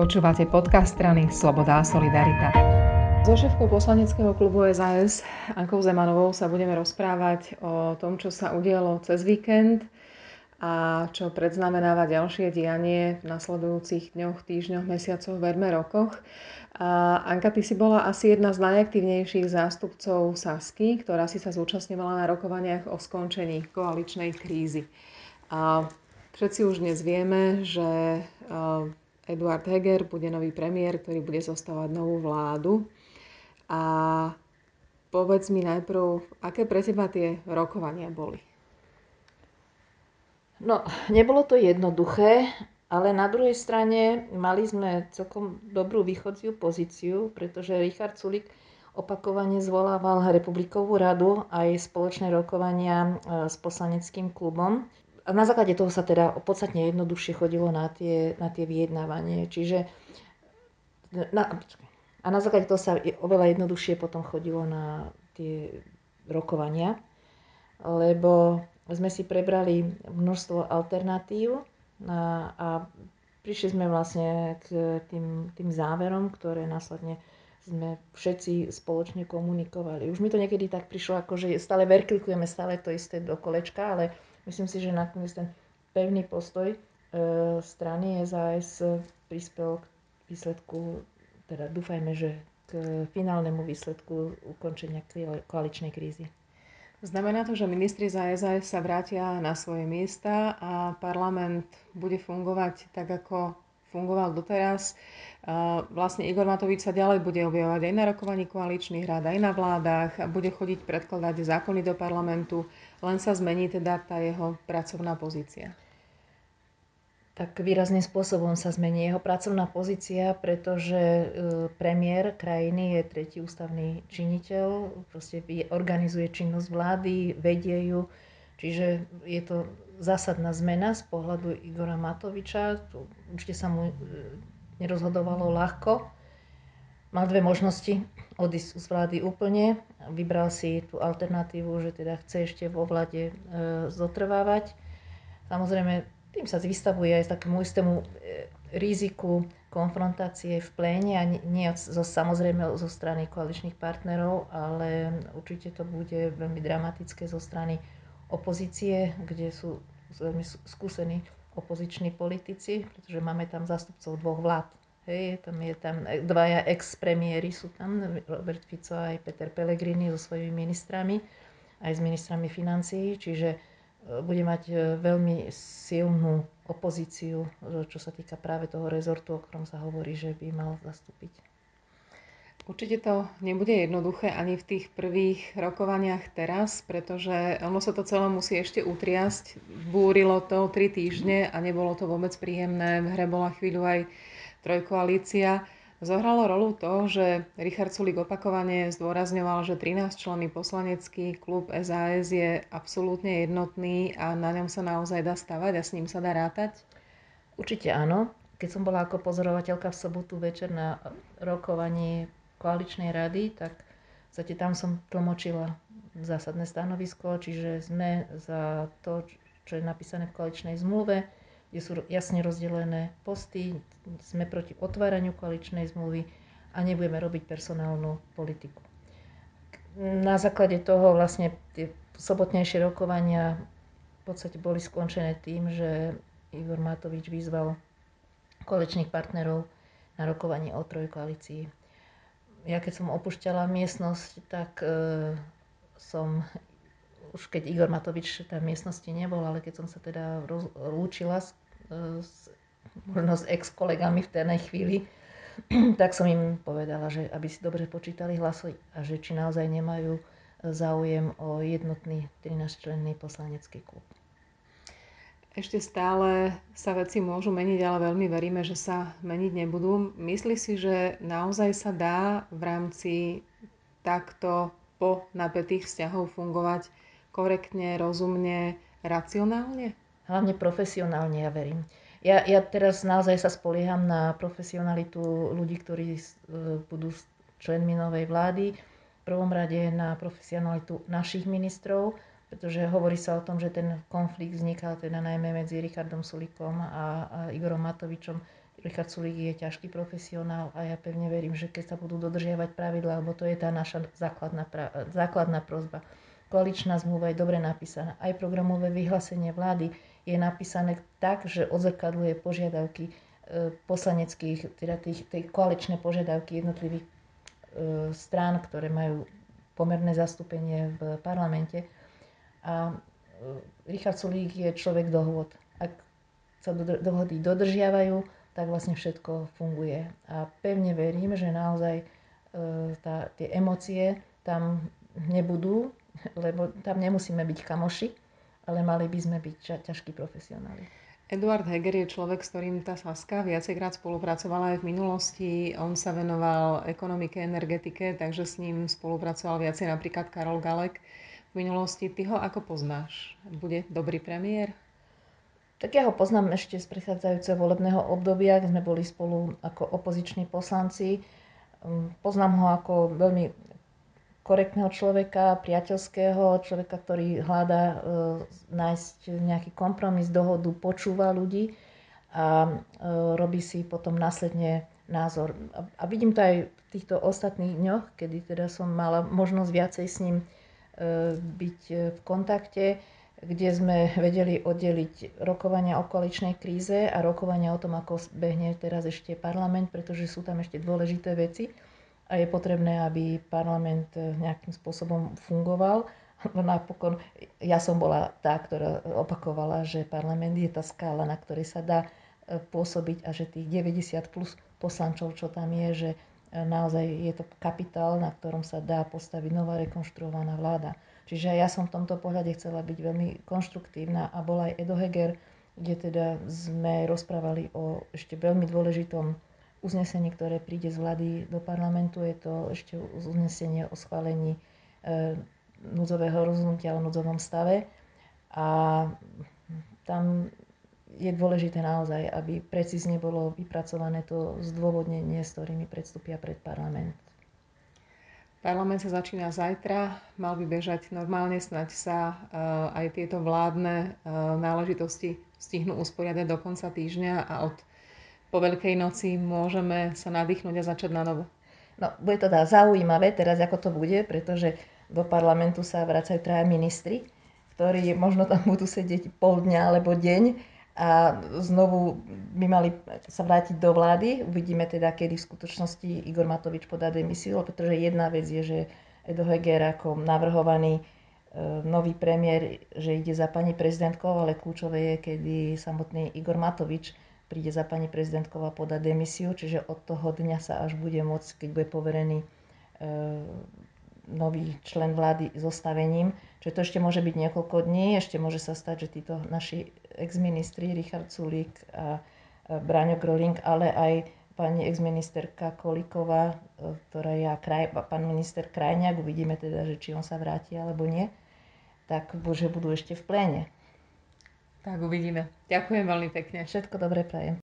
Počúvate podcast strany Sloboda a Solidarita. So šéfkou poslaneckého klubu SAS Ankou Zemanovou sa budeme rozprávať o tom, čo sa udialo cez víkend a čo predznamenáva ďalšie dianie v nasledujúcich dňoch, týždňoch, mesiacoch, verme rokoch. A Anka, ty si bola asi jedna z najaktívnejších zástupcov Sasky, ktorá si sa zúčastňovala na rokovaniach o skončení koaličnej krízy. A všetci už dnes vieme, že Eduard Heger bude nový premiér, ktorý bude zostávať novú vládu. A povedz mi najprv, aké pre teba tie rokovania boli? No, nebolo to jednoduché, ale na druhej strane mali sme celkom dobrú východziu pozíciu, pretože Richard Sulik opakovane zvolával Republikovú radu aj spoločné rokovania e, s poslaneckým klubom a na základe toho sa teda podstatne jednoduchšie chodilo na tie, na tie vyjednávanie. Čiže na, a na základe toho sa oveľa jednoduchšie potom chodilo na tie rokovania, lebo sme si prebrali množstvo alternatív a, a prišli sme vlastne k tým, tým záverom, ktoré následne sme všetci spoločne komunikovali. Už mi to niekedy tak prišlo, ako že stále verklikujeme stále to isté do kolečka, ale Myslím si, že nakoniec ten pevný postoj e, strany SAS prispel k výsledku, teda dúfajme, že k finálnemu výsledku ukončenia koaličnej krízy. Znamená to, že ministri za SAS sa vrátia na svoje miesta a parlament bude fungovať tak, ako fungoval doteraz. Vlastne Igor Matovič sa ďalej bude objavovať aj na rokovaní koaličných rád, aj na vládach, bude chodiť predkladať zákony do parlamentu len sa zmení teda tá jeho pracovná pozícia. Tak výrazným spôsobom sa zmení jeho pracovná pozícia, pretože e, premiér krajiny je tretí ústavný činiteľ, proste organizuje činnosť vlády, vedie ju, čiže je to zásadná zmena z pohľadu Igora Matoviča. Určite sa mu e, nerozhodovalo ľahko. Mal dve možnosti odísť z vlády úplne vybral si tú alternatívu, že teda chce ešte vo vláde e, zotrvávať. Samozrejme, tým sa vystavuje aj takému istému e, riziku konfrontácie v pléne a nie zo, samozrejme zo strany koaličných partnerov, ale určite to bude veľmi dramatické zo strany opozície, kde sú veľmi skúsení opoziční politici, pretože máme tam zástupcov dvoch vlád Hej, tam je tam, e, dvaja ex-premiéry sú tam, Robert Fico a aj Peter Pellegrini so svojimi ministrami, aj s ministrami financií, čiže e, bude mať e, veľmi silnú opozíciu, čo sa týka práve toho rezortu, o ktorom sa hovorí, že by mal zastúpiť. Určite to nebude jednoduché ani v tých prvých rokovaniach teraz, pretože ono sa to celé musí ešte utriasť. Búrilo to tri týždne a nebolo to vôbec príjemné. V hre bola chvíľu aj trojkoalícia. Zohralo rolu to, že Richard Sulik opakovane zdôrazňoval, že 13 členný poslanecký klub SAS je absolútne jednotný a na ňom sa naozaj dá stavať a s ním sa dá rátať? Určite áno. Keď som bola ako pozorovateľka v sobotu večer na rokovaní koaličnej rady, tak v tam som tlmočila zásadné stanovisko, čiže sme za to, čo je napísané v koaličnej zmluve, kde sú jasne rozdelené posty, sme proti otváraniu koaličnej zmluvy a nebudeme robiť personálnu politiku. Na základe toho vlastne tie sobotnejšie rokovania v podstate boli skončené tým, že Igor Matovič vyzval koaličných partnerov na rokovanie o trojkoalícii. Ja keď som opúšťala miestnosť, tak e, som už keď Igor Matovič tam miestnosti nebol, ale keď som sa teda lúčila s, s, možno s ex-kolegami v tej chvíli, tak som im povedala, že aby si dobre počítali hlasy a že či naozaj nemajú záujem o jednotný 13-členný poslanecký klub. Ešte stále sa veci môžu meniť, ale veľmi veríme, že sa meniť nebudú. Myslí si, že naozaj sa dá v rámci takto po napätých vzťahov fungovať korektne, rozumne, racionálne? Hlavne profesionálne, ja verím. Ja, ja teraz naozaj sa spolieham na profesionalitu ľudí, ktorí e, budú členmi novej vlády. V prvom rade na profesionalitu našich ministrov, pretože hovorí sa o tom, že ten konflikt vznikal teda najmä medzi Richardom Sulikom a, a Igorom Matovičom Richard Sulík je ťažký profesionál a ja pevne verím, že keď sa budú dodržiavať pravidlá, lebo to je tá naša základná, pra, základná prozba. Koaličná zmluva je dobre napísaná. Aj programové vyhlásenie vlády je napísané tak, že odzrkadluje požiadavky e, poslaneckých, teda tých, tej koaličné požiadavky jednotlivých e, strán, ktoré majú pomerné zastúpenie v parlamente. A e, Richard Sulík je človek dohôd. Ak sa dohody dodržiavajú, tak vlastne všetko funguje. A pevne verím, že naozaj tá, tie emócie tam nebudú, lebo tam nemusíme byť kamoši, ale mali by sme byť ťažkí profesionáli. Eduard Heger je človek, s ktorým tá Saska viacejkrát spolupracovala aj v minulosti. On sa venoval ekonomike, energetike, takže s ním spolupracoval viacej napríklad Karol Galek v minulosti. Ty ho ako poznáš? Bude dobrý premiér? Tak ja ho poznám ešte z prechádzajúceho volebného obdobia, kde sme boli spolu ako opoziční poslanci. Poznám ho ako veľmi korektného človeka, priateľského človeka, ktorý hľadá e, nájsť nejaký kompromis, dohodu, počúva ľudí a e, robí si potom následne názor. A, a vidím to aj v týchto ostatných dňoch, kedy teda som mala možnosť viacej s ním byť v kontakte, kde sme vedeli oddeliť rokovania o koaličnej kríze a rokovania o tom, ako behne teraz ešte parlament, pretože sú tam ešte dôležité veci a je potrebné, aby parlament eh, nejakým spôsobom fungoval. No napokon ja som bola tá, ktorá opakovala, že parlament je tá skála, na ktorej sa dá pôsobiť a že tých 90 plus poslancov, čo tam je, že naozaj je to kapitál, na ktorom sa dá postaviť nová rekonštruovaná vláda. Čiže ja som v tomto pohľade chcela byť veľmi konštruktívna a bola aj Edo Heger, kde teda sme rozprávali o ešte veľmi dôležitom uznesenie, ktoré príde z vlády do parlamentu. Je to ešte uznesenie o schválení e, núdzového rozhodnutia o núdzovom stave. A tam je dôležité naozaj, aby precízne bolo vypracované to zdôvodnenie, s ktorými predstúpia pred parlament. Parlament sa začína zajtra, mal by bežať normálne, snať sa uh, aj tieto vládne uh, náležitosti stihnú usporiadať do konca týždňa a od po Veľkej noci môžeme sa nadýchnuť a začať na novo. No, bude to teda zaujímavé teraz, ako to bude, pretože do parlamentu sa vracajú traja ministri, ktorí možno tam budú sedieť pol dňa alebo deň a znovu by mali sa vrátiť do vlády. Uvidíme teda, kedy v skutočnosti Igor Matovič podá demisiu, pretože jedna vec je, že Edo Heger ako navrhovaný e, nový premiér, že ide za pani prezidentkou, ale kľúčové je, kedy samotný Igor Matovič príde za pani prezidentkou a podá demisiu, čiže od toho dňa sa až bude môcť, keď bude poverený e, nový člen vlády zostavením. Čiže to ešte môže byť niekoľko dní, ešte môže sa stať, že títo naši exministri, Richard Sulík a Braňo Groling, ale aj pani exministerka Kolíková, e, ktorá je kraj, pán minister Krajňák, uvidíme teda, že či on sa vráti alebo nie, tak že budú ešte v pléne. Tak uvidíme. Ďakujem veľmi pekne. Všetko dobré prajem.